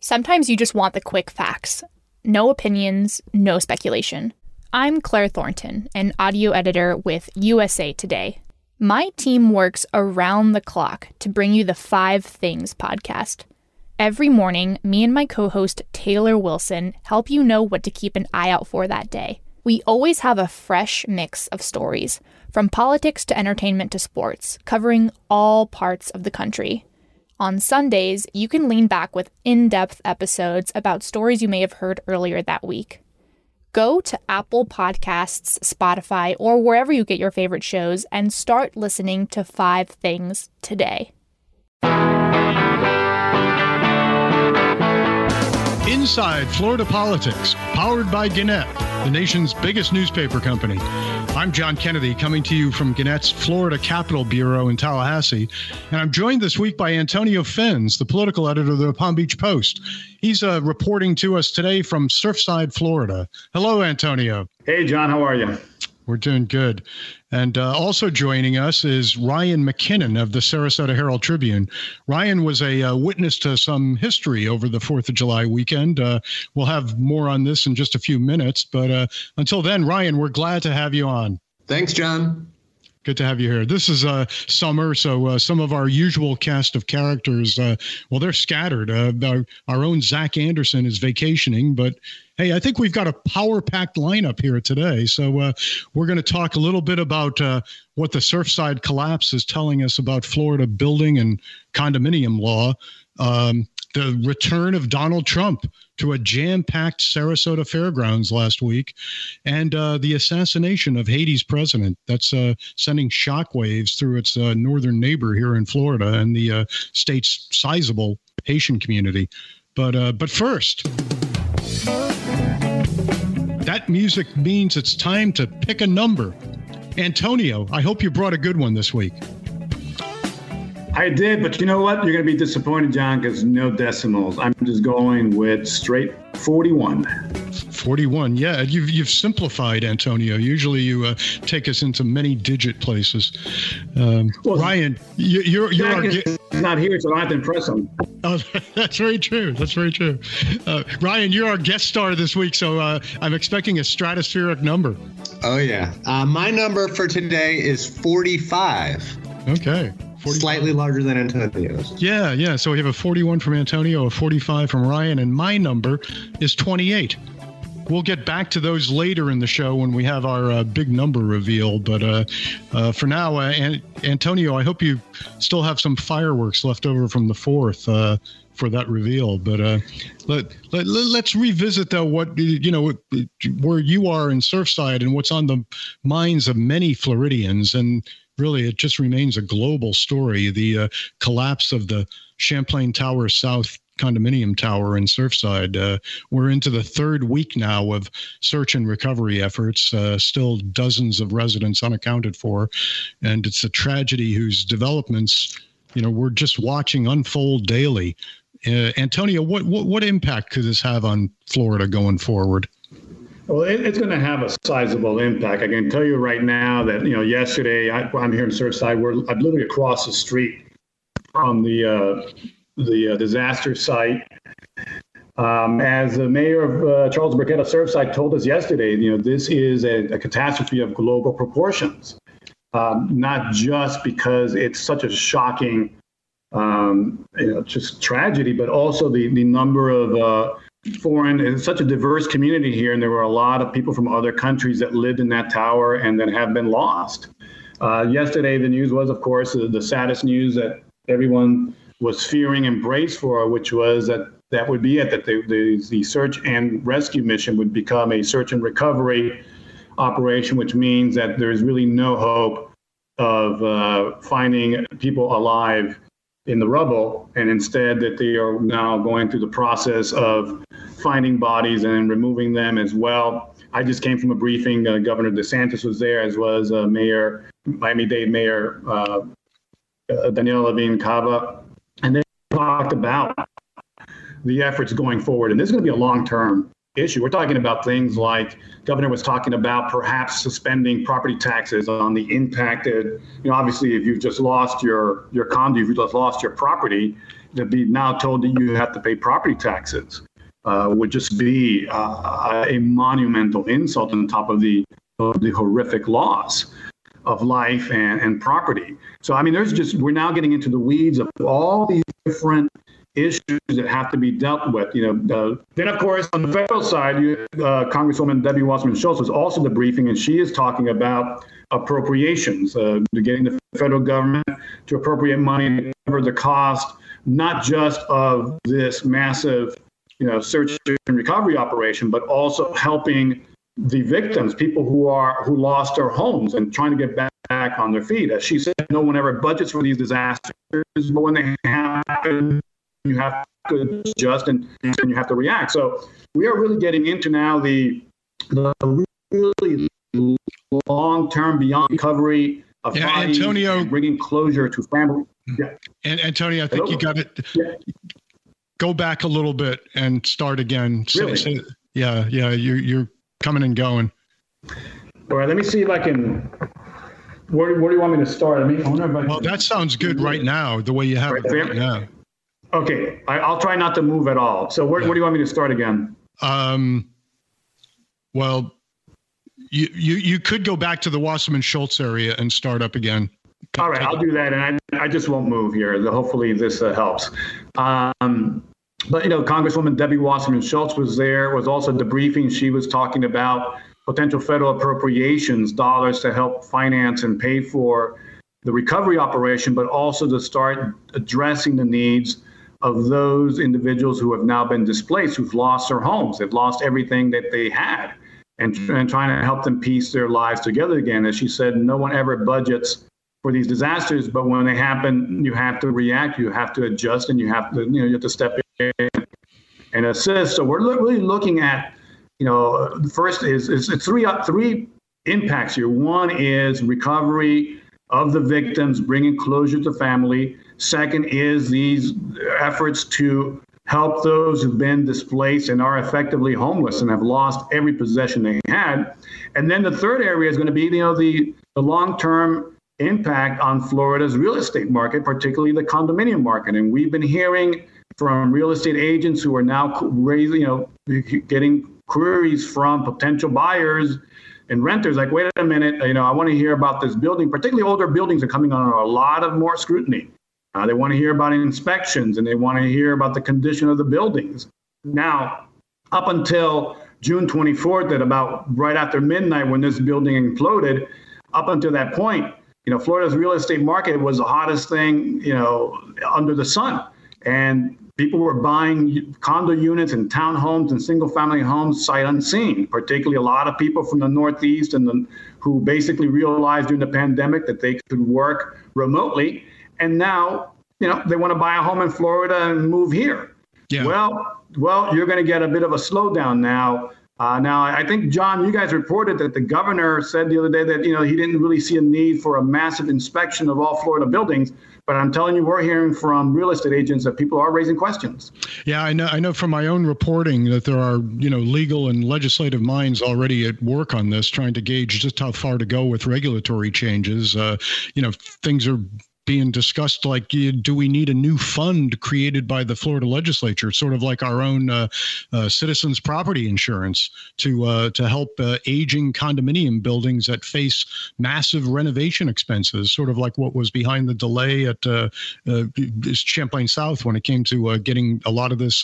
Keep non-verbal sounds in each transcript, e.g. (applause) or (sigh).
Sometimes you just want the quick facts. No opinions, no speculation. I'm Claire Thornton, an audio editor with USA Today. My team works around the clock to bring you the Five Things podcast. Every morning, me and my co host Taylor Wilson help you know what to keep an eye out for that day. We always have a fresh mix of stories, from politics to entertainment to sports, covering all parts of the country. On Sundays, you can lean back with in depth episodes about stories you may have heard earlier that week. Go to Apple Podcasts, Spotify, or wherever you get your favorite shows and start listening to Five Things today. Inside Florida Politics, powered by Gannett, the nation's biggest newspaper company. I'm John Kennedy, coming to you from Gannett's Florida Capitol Bureau in Tallahassee. And I'm joined this week by Antonio Fins, the political editor of the Palm Beach Post. He's uh, reporting to us today from Surfside, Florida. Hello, Antonio. Hey, John, how are you? We're doing good. And uh, also joining us is Ryan McKinnon of the Sarasota Herald Tribune. Ryan was a uh, witness to some history over the 4th of July weekend. Uh, we'll have more on this in just a few minutes. But uh, until then, Ryan, we're glad to have you on. Thanks, John. Good to have you here. This is uh, summer, so uh, some of our usual cast of characters, uh, well, they're scattered. Uh, our, our, own Zac Anderson is vacationing, but hey, I think we've got a power packed lineup here today. So uh, we're going to talk a little bit about uh, what the Surfside collapse is telling us about Florida building and condominium law, um, the return of Donald Trump to a jam packed Sarasota Fairgrounds last week, and uh, the assassination of Haiti's president. That's uh, sending shockwaves through its uh, northern neighbor here in Florida and the uh, state's sizable Haitian community. But, uh, but first, that music means it's time to pick a number. Antonio, I hope you brought a good one this week. I did, but you know what? You're going to be disappointed, John, because no decimals. I'm just going with straight 41. 41. Yeah, you've you've simplified, Antonio. Usually you uh, take us into many digit places. Um, well, Ryan, you, you're you're our, is not here, so I have to impress him. Oh, (laughs) that's very true. That's very true. Uh, Ryan, you're our guest star this week, so uh, I'm expecting a stratospheric number. Oh yeah, uh, my number for today is 45. Okay. 45. Slightly larger than Antonio's. Yeah, yeah. So we have a 41 from Antonio, a 45 from Ryan, and my number is 28. We'll get back to those later in the show when we have our uh, big number reveal. But uh, uh, for now, uh, An- Antonio, I hope you still have some fireworks left over from the fourth uh, for that reveal. But uh, let, let let's revisit though what you know where you are in Surfside and what's on the minds of many Floridians and really it just remains a global story. The uh, collapse of the Champlain Tower South condominium tower in Surfside. Uh, we're into the third week now of search and recovery efforts, uh, still dozens of residents unaccounted for. And it's a tragedy whose developments, you know, we're just watching unfold daily. Uh, Antonio, what, what, what impact could this have on Florida going forward? Well, it, it's going to have a sizable impact. I can tell you right now that you know yesterday I, am here in Surfside. We're I'm literally across the street from the uh, the uh, disaster site. Um, as the mayor of uh, Charles Burkett of Surfside told us yesterday, you know this is a, a catastrophe of global proportions. Um, not just because it's such a shocking, um, you know, just tragedy, but also the the number of uh, foreign it's such a diverse community here and there were a lot of people from other countries that lived in that tower and then have been lost. Uh, yesterday the news was of course the, the, saddest news that everyone was fearing and braced for which was that that would be it that the, the, the search and rescue mission would become a search and recovery operation which means that there's really no hope of uh, finding people alive in the rubble, and instead that they are now going through the process of finding bodies and removing them as well. I just came from a briefing. Uh, Governor DeSantis was there, as was uh, Mayor Miami-Dade Mayor uh, uh Daniela Levine Cava, and they talked about the efforts going forward. And this is going to be a long-term issue. We're talking about things like governor was talking about perhaps suspending property taxes on the impacted. You know, obviously, if you've just lost your your condo, if you've just lost your property, to be now told that you have to pay property taxes uh, would just be uh, a monumental insult on top of the of the horrific loss of life and, and property. So I mean, there's just we're now getting into the weeds of all these different issues that have to be dealt with. You know, uh, then of course on the federal side, you, uh, Congresswoman Debbie Wasserman Schultz was also the briefing, and she is talking about appropriations, uh, getting the federal government to appropriate money to cover the cost, not just of this massive, you know, search and recovery operation, but also helping the victims, people who are who lost their homes and trying to get back, back on their feet. As she said, no one ever budgets for these disasters, but when they happen, you have to adjust and, and you have to react. So we are really getting into now the the really long term beyond recovery of Yeah, Antonio- bringing closure to family. Mm-hmm. Yeah. And Antonio, I think Hello? you got it. Yeah. Go back a little bit and start again. Really? say- yeah, yeah, you're you're coming and going. All right, let me see if I can. Where, where do you want me to start? I mean, I wonder if I Well, that sounds good right now, the way you have Right it right now. Okay, I, I'll try not to move at all. So where, where do you want me to start again? Um, well, you, you you could go back to the Wasserman Schultz area and start up again. All right, I'll do that, and I, I just won't move here. Hopefully, this uh, helps. Um, but you know, Congresswoman Debbie Wasserman Schultz was there. Was also debriefing. She was talking about potential federal appropriations dollars to help finance and pay for the recovery operation, but also to start addressing the needs of those individuals who have now been displaced, who've lost their homes, they've lost everything that they had, and, and trying to help them piece their lives together again. As she said, no one ever budgets for these disasters, but when they happen, you have to react, you have to adjust, and you have to, you know, you have to step in and assist. So we're lo- really looking at, you know, first is it's three three impacts here. One is recovery of the victims, bringing closure to family. Second is these efforts to help those who've been displaced and are effectively homeless and have lost every possession they had. And then the third area is going to be, you know, the, the long-term impact on Florida's real estate market, particularly the condominium market. And we've been hearing from real estate agents who are now raising, you know, getting queries from potential buyers and renters like, wait a minute, you know, I want to hear about this building. Particularly older buildings are coming under a lot of more scrutiny. Uh, they want to hear about inspections and they want to hear about the condition of the buildings. Now, up until June 24th, at about right after midnight when this building imploded, up until that point, you know, Florida's real estate market was the hottest thing, you know, under the sun. And people were buying condo units and townhomes and single family homes sight unseen, particularly a lot of people from the Northeast and the, who basically realized during the pandemic that they could work remotely. And now, you know, they want to buy a home in Florida and move here. Yeah. Well, well, you're going to get a bit of a slowdown now. Uh, now, I think John, you guys reported that the governor said the other day that you know he didn't really see a need for a massive inspection of all Florida buildings. But I'm telling you, we're hearing from real estate agents that people are raising questions. Yeah, I know. I know from my own reporting that there are, you know, legal and legislative minds already at work on this, trying to gauge just how far to go with regulatory changes. Uh, you know, things are being discussed like do we need a new fund created by the Florida legislature sort of like our own uh, uh, citizens property insurance to uh, to help uh, aging condominium buildings that face massive renovation expenses sort of like what was behind the delay at uh, uh, Champlain South when it came to getting a lot of this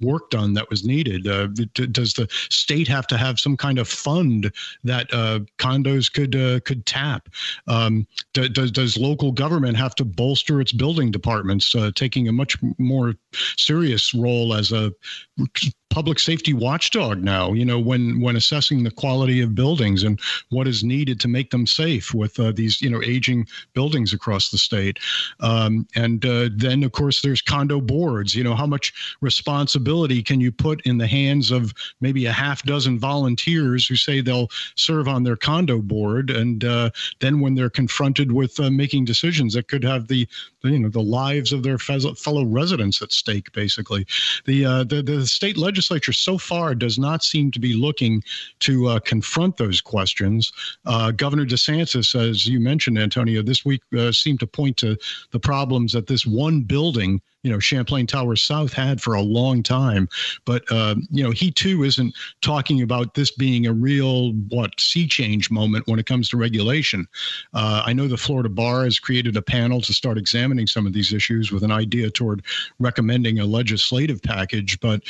work done that was needed? Does the state have to have some kind of fund that condos could could tap? Um, do, does does local government have to bolster its building departments, uh, taking a much more serious role as a public safety watchdog now? You know, when when assessing the quality of buildings and what is needed to make them safe with uh, these you know aging buildings across the state, um, and uh, then of course there's condo boards. You know, how much responsibility can you put in the hands of maybe a half dozen volunteers who say they'll serve on their condo board, and uh, then when they're confronted with uh, making decisions that could have the you know the lives of their fellow residents at stake, basically, the uh, the the state legislature so far does not seem to be looking to uh, confront those questions. Uh, Governor DeSantis, as you mentioned, Antonio, this week uh, seemed to point to the problems that this one building you know Champlain Towers South had for a long time. But uh, you know he too isn't talking about this being a real what sea change moment when it comes to regulation. Uh, I know the Florida Bar has created a panel to start examining some of these issues with an idea toward recommending a legislative package. But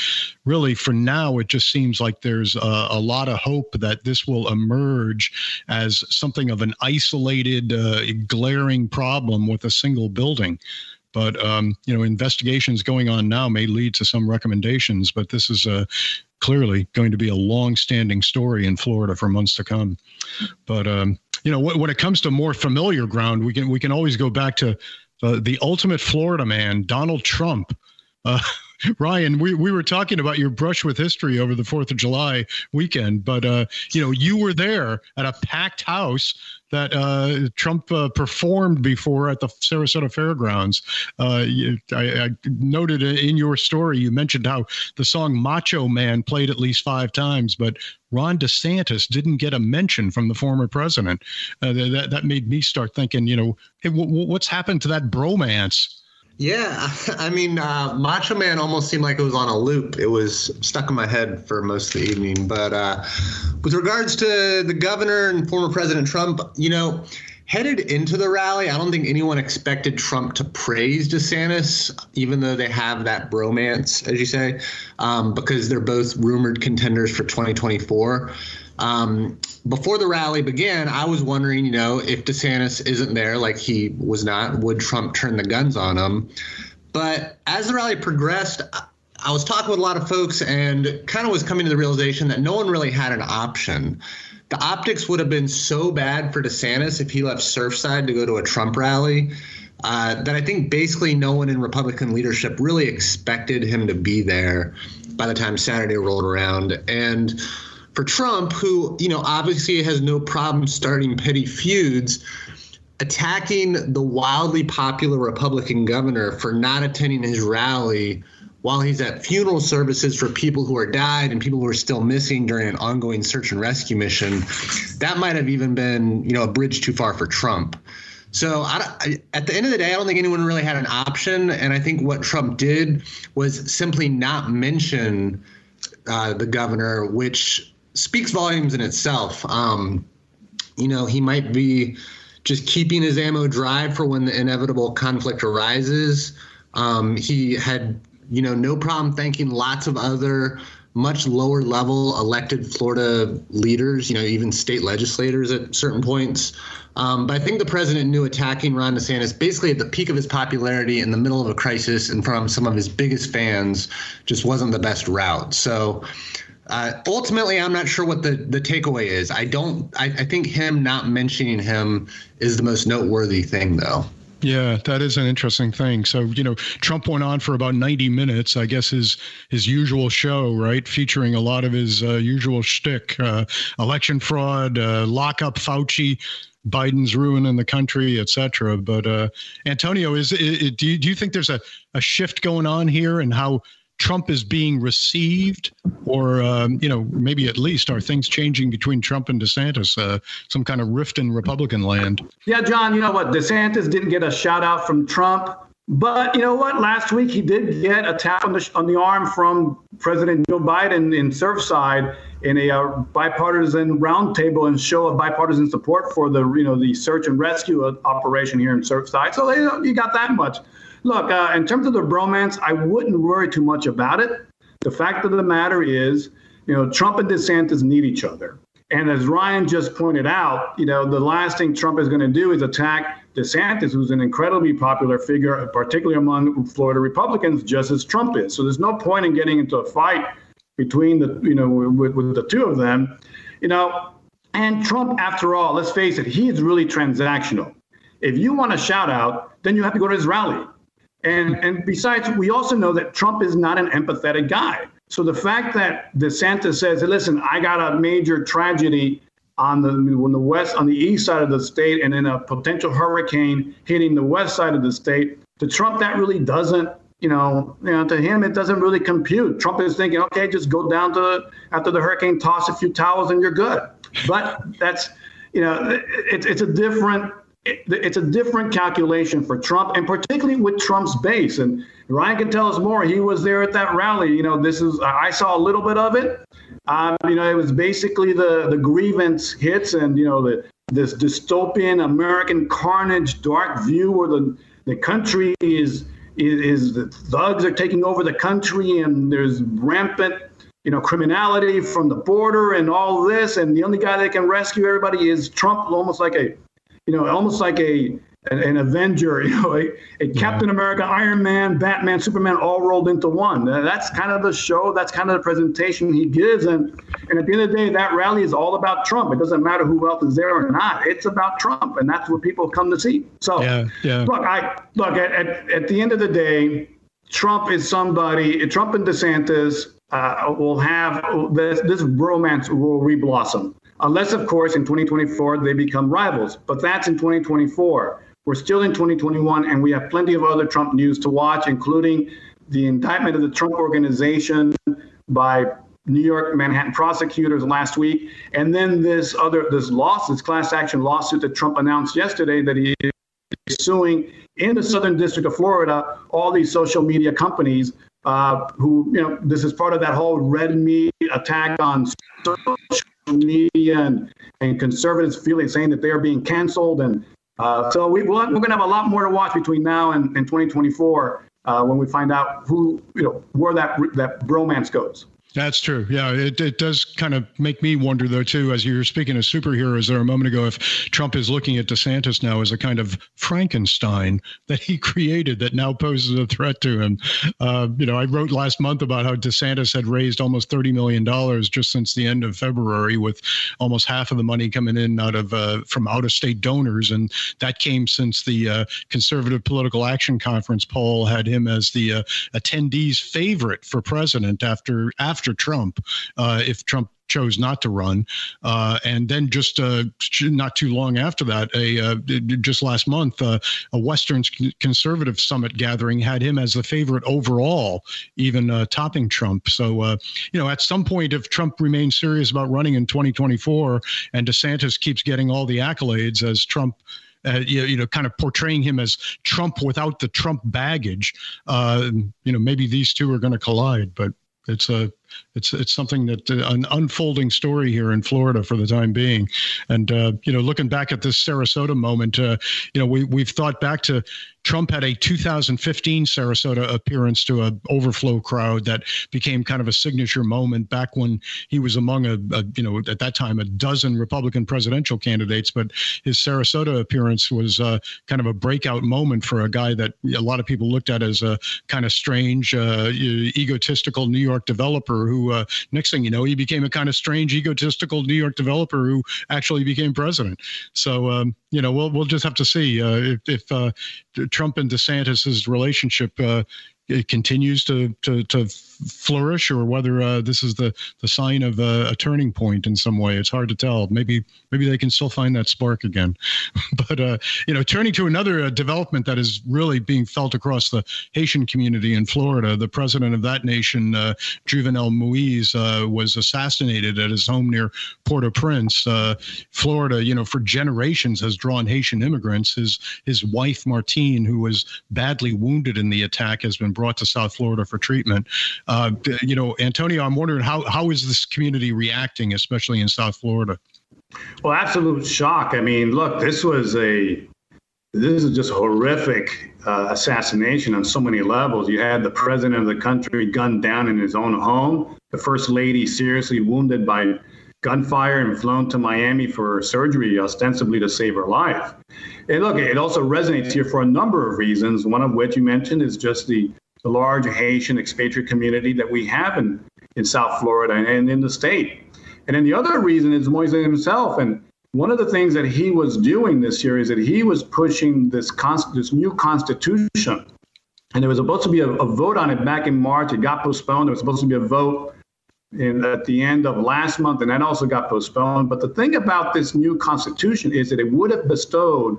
really, for now, it just seems like there's a, a lot of hope that this will emerge as something of an isolated, uh, glaring problem with a single building. But um, you know, investigations going on now may lead to some recommendations. But this is uh, clearly going to be a long-standing story in Florida for months to come. But um, you know, when it comes to more familiar ground, we can we can always go back to uh, the ultimate Florida man, Donald Trump. Uh, (laughs) Ryan, we, we were talking about your brush with history over the Fourth of July weekend, but uh, you know you were there at a packed house that uh, Trump uh, performed before at the Sarasota Fairgrounds. Uh, you, I, I, noted in your story you mentioned how the song "Macho Man" played at least five times, but Ron DeSantis didn't get a mention from the former president. Uh, that that made me start thinking, you know, hey, w- what's happened to that bromance? Yeah, (laughs) I mean, uh, Macho Man almost seemed like it was on a loop. It was stuck in my head for most of the evening. But uh, with regards to the governor and former President Trump, you know, headed into the rally, I don't think anyone expected Trump to praise DeSantis, even though they have that bromance, as you say, um, because they're both rumored contenders for 2024. Um, before the rally began, I was wondering, you know, if DeSantis isn't there, like he was not, would Trump turn the guns on him? But as the rally progressed, I was talking with a lot of folks and kind of was coming to the realization that no one really had an option. The optics would have been so bad for DeSantis if he left Surfside to go to a Trump rally uh, that I think basically no one in Republican leadership really expected him to be there by the time Saturday rolled around. And for Trump, who, you know, obviously has no problem starting petty feuds, attacking the wildly popular Republican governor for not attending his rally while he's at funeral services for people who are died and people who are still missing during an ongoing search and rescue mission, that might have even been, you know, a bridge too far for Trump. So I, at the end of the day, I don't think anyone really had an option, and I think what Trump did was simply not mention uh, the governor, which speaks volumes in itself. Um, you know, he might be just keeping his ammo dry for when the inevitable conflict arises. Um, he had, you know, no problem thanking lots of other much lower level elected Florida leaders, you know, even state legislators at certain points. Um, but I think the president knew attacking Ron DeSantis basically at the peak of his popularity in the middle of a crisis and from some of his biggest fans just wasn't the best route. So uh, ultimately, I'm not sure what the, the takeaway is. I don't. I, I think him not mentioning him is the most noteworthy thing, though. Yeah, that is an interesting thing. So, you know, Trump went on for about 90 minutes, I guess his his usual show, right, featuring a lot of his uh, usual shtick, uh, election fraud, uh, lock up Fauci, Biden's ruining the country, etc. But uh, Antonio, is, is do you, do you think there's a, a shift going on here in how Trump is being received, or um, you know, maybe at least are things changing between Trump and DeSantis? Uh, some kind of rift in Republican land. Yeah, John. You know what? DeSantis didn't get a shout out from Trump, but you know what? Last week he did get a tap on the on the arm from President Joe Biden in Surfside in a uh, bipartisan roundtable and show of bipartisan support for the you know the search and rescue operation here in Surfside. So they, you got that much. Look, uh, in terms of the bromance, I wouldn't worry too much about it. The fact of the matter is, you know, Trump and DeSantis need each other. And as Ryan just pointed out, you know, the last thing Trump is going to do is attack DeSantis, who's an incredibly popular figure, particularly among Florida Republicans, just as Trump is. So there's no point in getting into a fight between the, you know, with, with the two of them, you know. And Trump, after all, let's face it, he is really transactional. If you want a shout out, then you have to go to his rally. And and besides, we also know that Trump is not an empathetic guy. So the fact that DeSantis says, "Listen, I got a major tragedy on the on the west, on the east side of the state, and then a potential hurricane hitting the west side of the state," to Trump, that really doesn't. You know, you know, to him, it doesn't really compute. Trump is thinking, okay, just go down to after the hurricane, toss a few towels, and you're good. But that's, you know, it, it's a different it, it's a different calculation for Trump, and particularly with Trump's base. And Ryan can tell us more. He was there at that rally. You know, this is I saw a little bit of it. Um, you know, it was basically the the grievance hits, and you know the this dystopian American carnage, dark view where the the country is is, is the thugs are taking over the country, and there's rampant you know, criminality from the border and all this. And the only guy that can rescue everybody is Trump, almost like a, you know, almost like a an, an Avenger, (laughs) you know, a, a Captain America, Iron Man, Batman, Superman, all rolled into one. That's kind of the show. That's kind of the presentation he gives. And and at the end of the day, that rally is all about Trump. It doesn't matter who else is there or not. It's about Trump, and that's what people come to see. So yeah, yeah. look, I look at, at at the end of the day, Trump is somebody. Trump and DeSantis uh, will have this, this romance will reblossom. Unless, of course, in 2024 they become rivals. But that's in 2024. We're still in 2021, and we have plenty of other Trump news to watch, including the indictment of the Trump organization by New York Manhattan prosecutors last week, and then this other this lawsuit, this class action lawsuit that Trump announced yesterday that he is suing in the Southern District of Florida all these social media companies uh, who, you know, this is part of that whole red meat attack on social media and, and conservatives feeling saying that they are being canceled. And uh, so we, we're going to have a lot more to watch between now and, and 2024 uh, when we find out who, you know, where that, that bromance goes. That's true. Yeah, it, it does kind of make me wonder, though, too, as you were speaking of superheroes there a moment ago, if Trump is looking at DeSantis now as a kind of Frankenstein that he (laughs) created that now poses a threat to him. Uh, you know, I wrote last month about how DeSantis had raised almost $30 million just since the end of February, with almost half of the money coming in out of uh, from out of state donors. And that came since the uh, Conservative Political Action Conference poll had him as the uh, attendees' favorite for president after after after Trump, uh, if Trump chose not to run. Uh, and then just uh, not too long after that, a uh, just last month, uh, a Western conservative summit gathering had him as the favorite overall, even uh, topping Trump. So, uh, you know, at some point, if Trump remains serious about running in 2024 and DeSantis keeps getting all the accolades as Trump. You, you, know, kind of portraying him as Trump without the Trump baggage. You know, maybe these two are going to collide, but it's a it's it's something that uh, an unfolding story here in Florida for the time being, and uh, you know, looking back at this Sarasota moment, uh, you know, we we've thought back to Trump had a 2015 Sarasota appearance to a overflow crowd that became kind of a signature moment back when he was among a, a, you know at that time a dozen Republican presidential candidates. But his Sarasota appearance was uh, kind of a breakout moment for a guy that a lot of people looked at as a kind of strange, uh, egotistical New York developer who uh, next thing you know he became a kind of strange, egotistical New York developer who actually became president. So um, you know we'll we'll just have to see uh, if. if uh, Trump and DeSantis's relationship uh, it continues to to, to flourish, or whether uh, this is the the sign of a, a, turning point in some way. It's hard to tell. Maybe maybe they can still find that spark again. (laughs) but uh, you know, turning to another uh, development that is really being felt across the Haitian community in Florida, the president of that nation, uh, Jovenel Moise, uh, was assassinated at his home near Port-au-Prince, Florida. You know, for generations has drawn Haitian immigrants. His his wife Martine, who was badly wounded in the attack, has been brought to South Florida for treatment. Uh, you know, Antonio, I'm wondering how how is this community reacting, especially in South Florida? Well, absolute shock. I mean, look, this was a this is just horrific uh, assassination on so many levels. You had the president of the country gunned down in his own home, the first lady seriously wounded by gunfire and flown to Miami for surgery, ostensibly to save her life. And look, it also resonates here for a number of reasons. One of which you mentioned is just the the large Haitian expatriate community that we have in, in South Florida and in the state. And then the other reason is Moise himself. And one of the things that he was doing this year is that he was pushing this, this new constitution. And there was supposed to be a, a, vote on it back in March. It got postponed. There was supposed to be a vote in, at the end of last month, and that also got postponed. But the thing about this new constitution is that it would have bestowed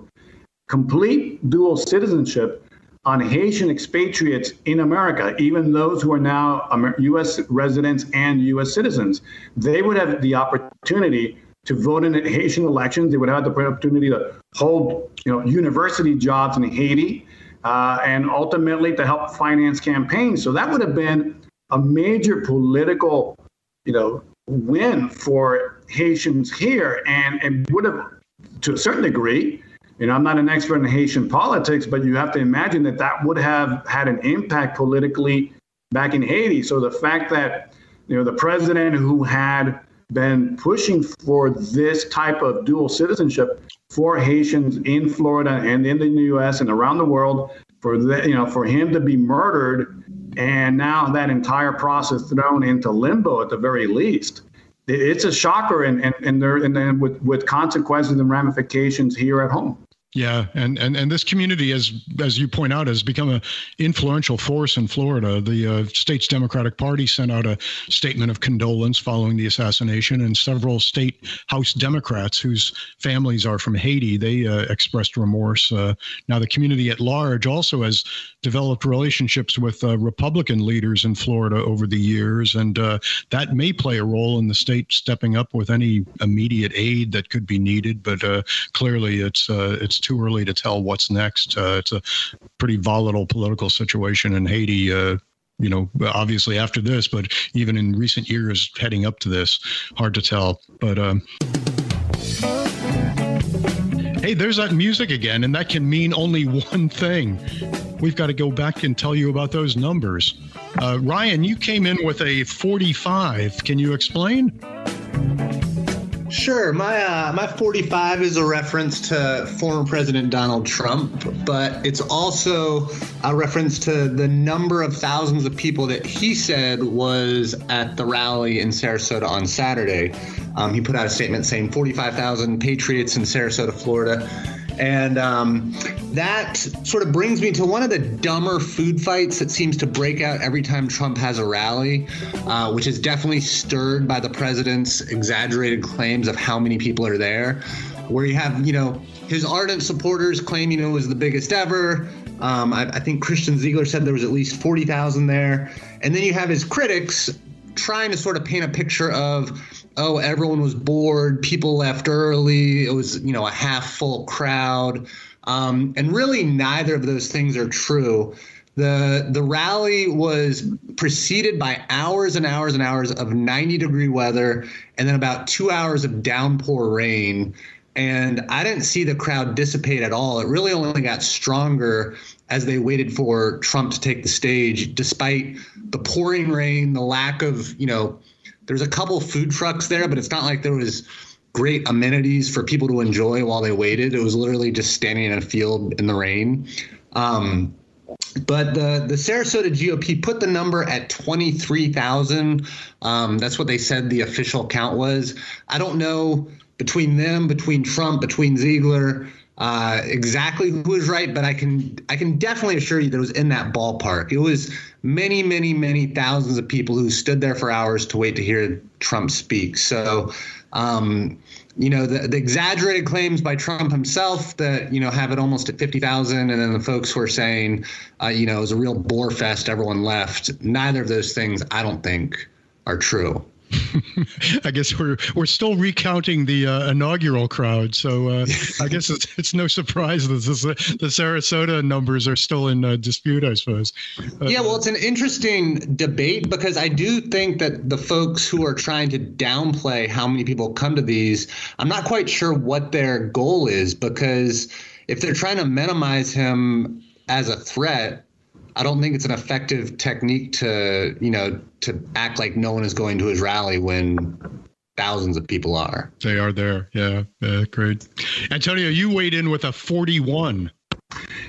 complete dual citizenship on Haitian expatriates in America, even those who are now U.S. residents and U.S. citizens. They would have the opportunity to vote in Haitian elections. They would have the opportunity to hold, you know, university jobs in Haiti, uh, and ultimately to help finance campaigns. So that would have been a major political, you know, win for Haitians here, and it would have, to a certain degree. You know, I'm not an expert in Haitian politics, but you have to imagine that that would have had an impact politically back in Haiti. So the fact that you know the president who had been pushing for this type of dual citizenship for Haitians in Florida and in the U.S. and around the world, for the, you know for him to be murdered, and now that entire process thrown into limbo at the very least. It's a shocker, and and and there and then with with consequences and ramifications here at home. Yeah, and, and and this community, as as you point out, has become an influential force in Florida. The uh, state's Democratic Party sent out a statement of condolence following the assassination, and several state House Democrats whose families are from Haiti they uh, expressed remorse. Uh, now, the community at large also has developed relationships with uh, Republican leaders in Florida over the years, and uh, that may play a role in the state stepping up with any immediate aid that could be needed. But uh, clearly, it's it's too early to tell what's next. Uh, it's a pretty volatile political situation in Haiti. Uh, you know, obviously after this, but even in recent years heading up to this, hard to tell. But um, hey, there's that music again, and that can mean only (laughs) one thing. We've got to go back and tell you about those numbers. Uh, Ryan, you came in with a 45. Can you explain? Sure. My uh, my 45 is a reference to former President Donald Trump, but it's also a reference to the number of thousands of people that he said was at the rally in Sarasota on Saturday. Um, he put out a statement saying 45,000 patriots in Sarasota, Florida. And um, that sort of brings me to one of the dumber food fights that seems to break out every time Trump has a rally, uh, which is definitely stirred by the president's exaggerated claims of how many people are there. Where you have, you know, his ardent supporters claim, you know, it was the biggest ever. Um, I, I think Christian Ziegler said there was at least 40,000 there. And then you have his critics trying to sort of paint a picture of oh, everyone was bored, people left early, it was, you know, a half full crowd. Um, and really, neither of those things are true. The, the rally was preceded by hours and hours and hours of 90 degree weather and then about two hours of downpour rain. And I didn't see the crowd dissipate at all. It really only got stronger as they waited for Trump to take the stage, despite the pouring rain, the lack of, you know, there's a couple food trucks there, but it's not like there was great amenities for people to enjoy while they waited. It was literally just standing in a field in the rain. Um, but the the Sarasota GOP put the number at 23,000. Um, that's what they said the official count was. I don't know between them, between Trump, between Ziegler, uh, exactly who was right, but I can I can definitely assure you that it was in that ballpark. It was many, many, many thousands of people who stood there for hours to wait to hear Trump speak. So, um, you know, the, the exaggerated claims by Trump himself that you know have it almost at fifty thousand, and then the folks who are saying, uh, you know, it was a real bore fest, everyone left. Neither of those things, I don't think, are true. (laughs) I guess we're we're still recounting the uh, inaugural crowd, so uh, I guess it's, it's no surprise that this, the Sarasota numbers are still in uh, dispute. I suppose. Uh, yeah, well, it's an interesting debate because I do think that the folks who are trying to downplay how many people come to these, I'm not quite sure what their goal is because if they're trying to minimize him as a threat, I don't think it's an effective technique to, you know, to act like no one is going to his rally when thousands of people are. They are there. Yeah. yeah great. Antonio, you weighed in with a 41.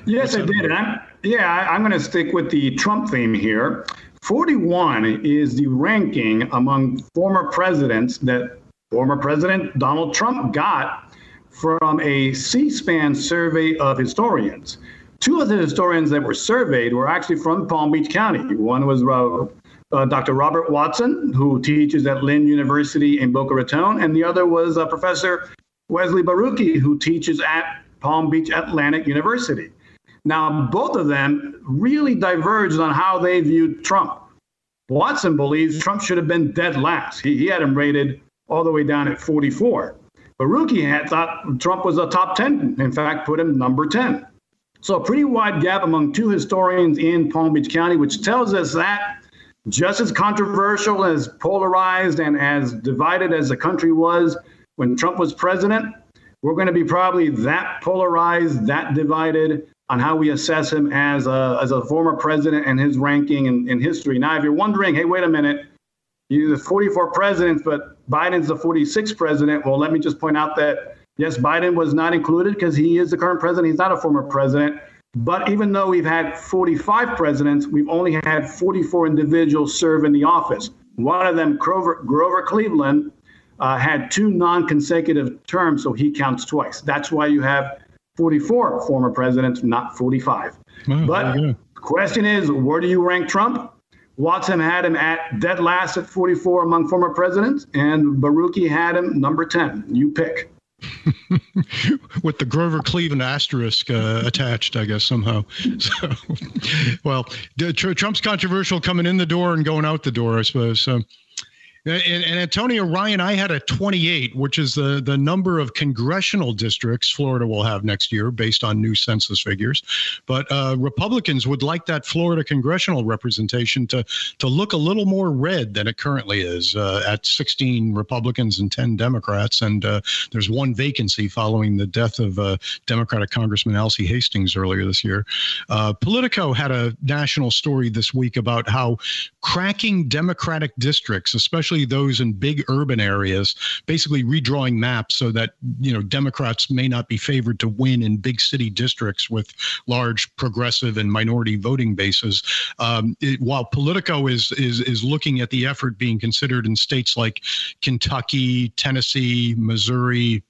Yes, What's I did. And I'm, yeah, I'm going to stick with the Trump theme here. 41 is the ranking among former presidents that former President Donald Trump got from a C SPAN survey of historians. Two of the historians that were surveyed were actually from Palm Beach County. One was uh, uh, Dr. Robert Watson, who teaches at Lynn University in Boca Raton, and the other was uh, Professor Wesley Borucki, who teaches at Palm Beach Atlantic University. Now, both of them really diverged on how they viewed Trump. Watson believes Trump should have been dead last. He, he had him rated all the way down at 44. Borucki had thought Trump was a top 10, in fact, put him number 10. So, a pretty wide gap among two historians in Palm Beach County, which tells us that just as controversial, as polarized, and as divided as the country was when Trump was president, we're going to be probably that polarized, that divided on how we assess him as a, as a former president and his ranking in, in history. Now, if you're wondering, hey, wait a minute, you're the 44 presidents, but Biden's the 46th president. Well, let me just point out that yes, Biden was not included because he is the current president. He's not a former president. But even though we've had 45 presidents, we've only had 44 individuals serve in the office. One of them, Grover, Grover Cleveland, uh, had two non consecutive terms, so he counts twice. That's why you have 44 former presidents, not 45. Oh, but the question is, where do you rank Trump? Watson had him at dead last at 44 among former presidents, and Borucki had him number 10. You pick. (laughs) With the Grover Cleveland asterisk uh, attached, I guess somehow. (laughs) So, well, Trump's controversial coming in the door and going out the door, I suppose. So, and, and, Antonio Ryan, I had a 28, which is the, the number of congressional districts Florida will have next year based on new census figures. But uh, Republicans would like that Florida congressional representation to, to look a little more red than it currently is uh, at 16 Republicans and 10 Democrats. And uh, there's one vacancy following the death of uh, Democratic Congressman Alcee Hastings earlier this year. Uh, Politico had a national story this week about how cracking Democratic districts, especially especially those in big urban areas, basically redrawing maps so that you know Democrats may not be favored to win in big city districts with large progressive and minority voting bases. Um, it, while Politico is is is looking at the effort being considered in states like Kentucky, Tennessee, Missouri,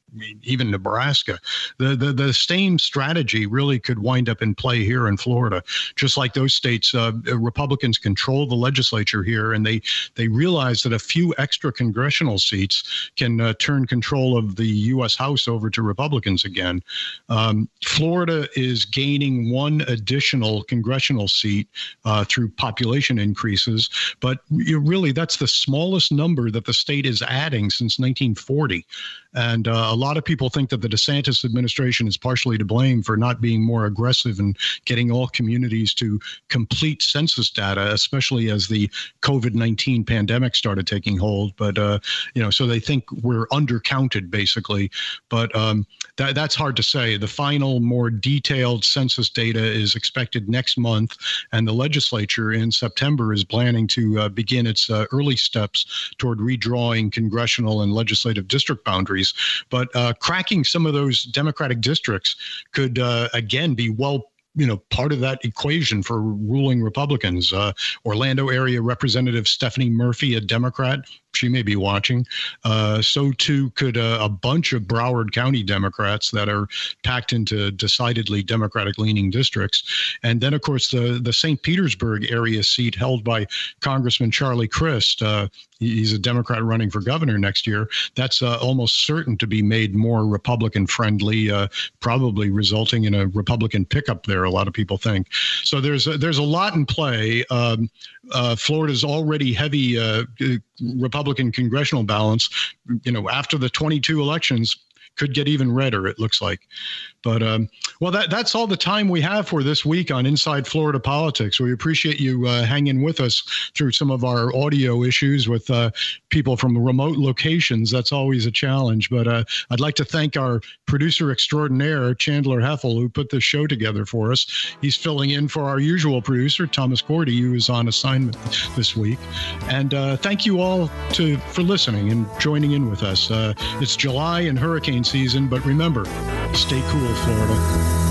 even Nebraska. The, the the same strategy really could wind up in play here in Florida. Just like those states, uh, Republicans control the legislature here, and they they realize that a few extra congressional seats can uh, turn control of the U.S. House over to Republicans again. Um, Florida is gaining one additional congressional seat uh, through population increases, but really that's the smallest number that the state is adding since 1940. And uh, a lot of people think that the DeSantis administration is partially to blame for not being more aggressive and getting all communities to complete census data, especially as the COVID 19 pandemic started taking hold. But, uh, you know, so they think we're undercounted basically. But um, that, that's hard to say. The final, more detailed census data is expected next month, and the legislature in September is planning to uh, begin its uh, early steps toward redrawing congressional and legislative district boundaries but uh, cracking some of those Democratic districts could uh, again be well you know part of that equation for ruling Republicans. Uh, Orlando area Representative Stephanie Murphy, a Democrat, she may be watching. Uh, so too could a, a, bunch of Broward County Democrats that are packed into decidedly Democratic-leaning districts, and then of course the the St. Petersburg area seat held by Congressman Charlie Crist. Uh, he's a Democrat running for governor next year. That's uh, almost certain to be made more Republican friendly, uh, probably resulting in a Republican pickup there. A lot of people think. So there's a, there's a lot in play. Um, uh, Florida's already heavy uh, Republican congressional balance. You know, after the 22 elections, could get even redder. It looks like. But um, well, that that's all the time we have for this week on Inside Florida Politics. We appreciate you uh, hanging with us through some of our audio issues with uh, people from remote locations. That's always a challenge. But uh, I'd like to thank our producer extraordinaire Chandler Heffel, who put this show together for us. He's filling in for our usual producer Thomas Cordy, who is on assignment this week. And uh, thank you all to for listening and joining in with us. Uh, it's July and season, but remember, stay cool. Florida.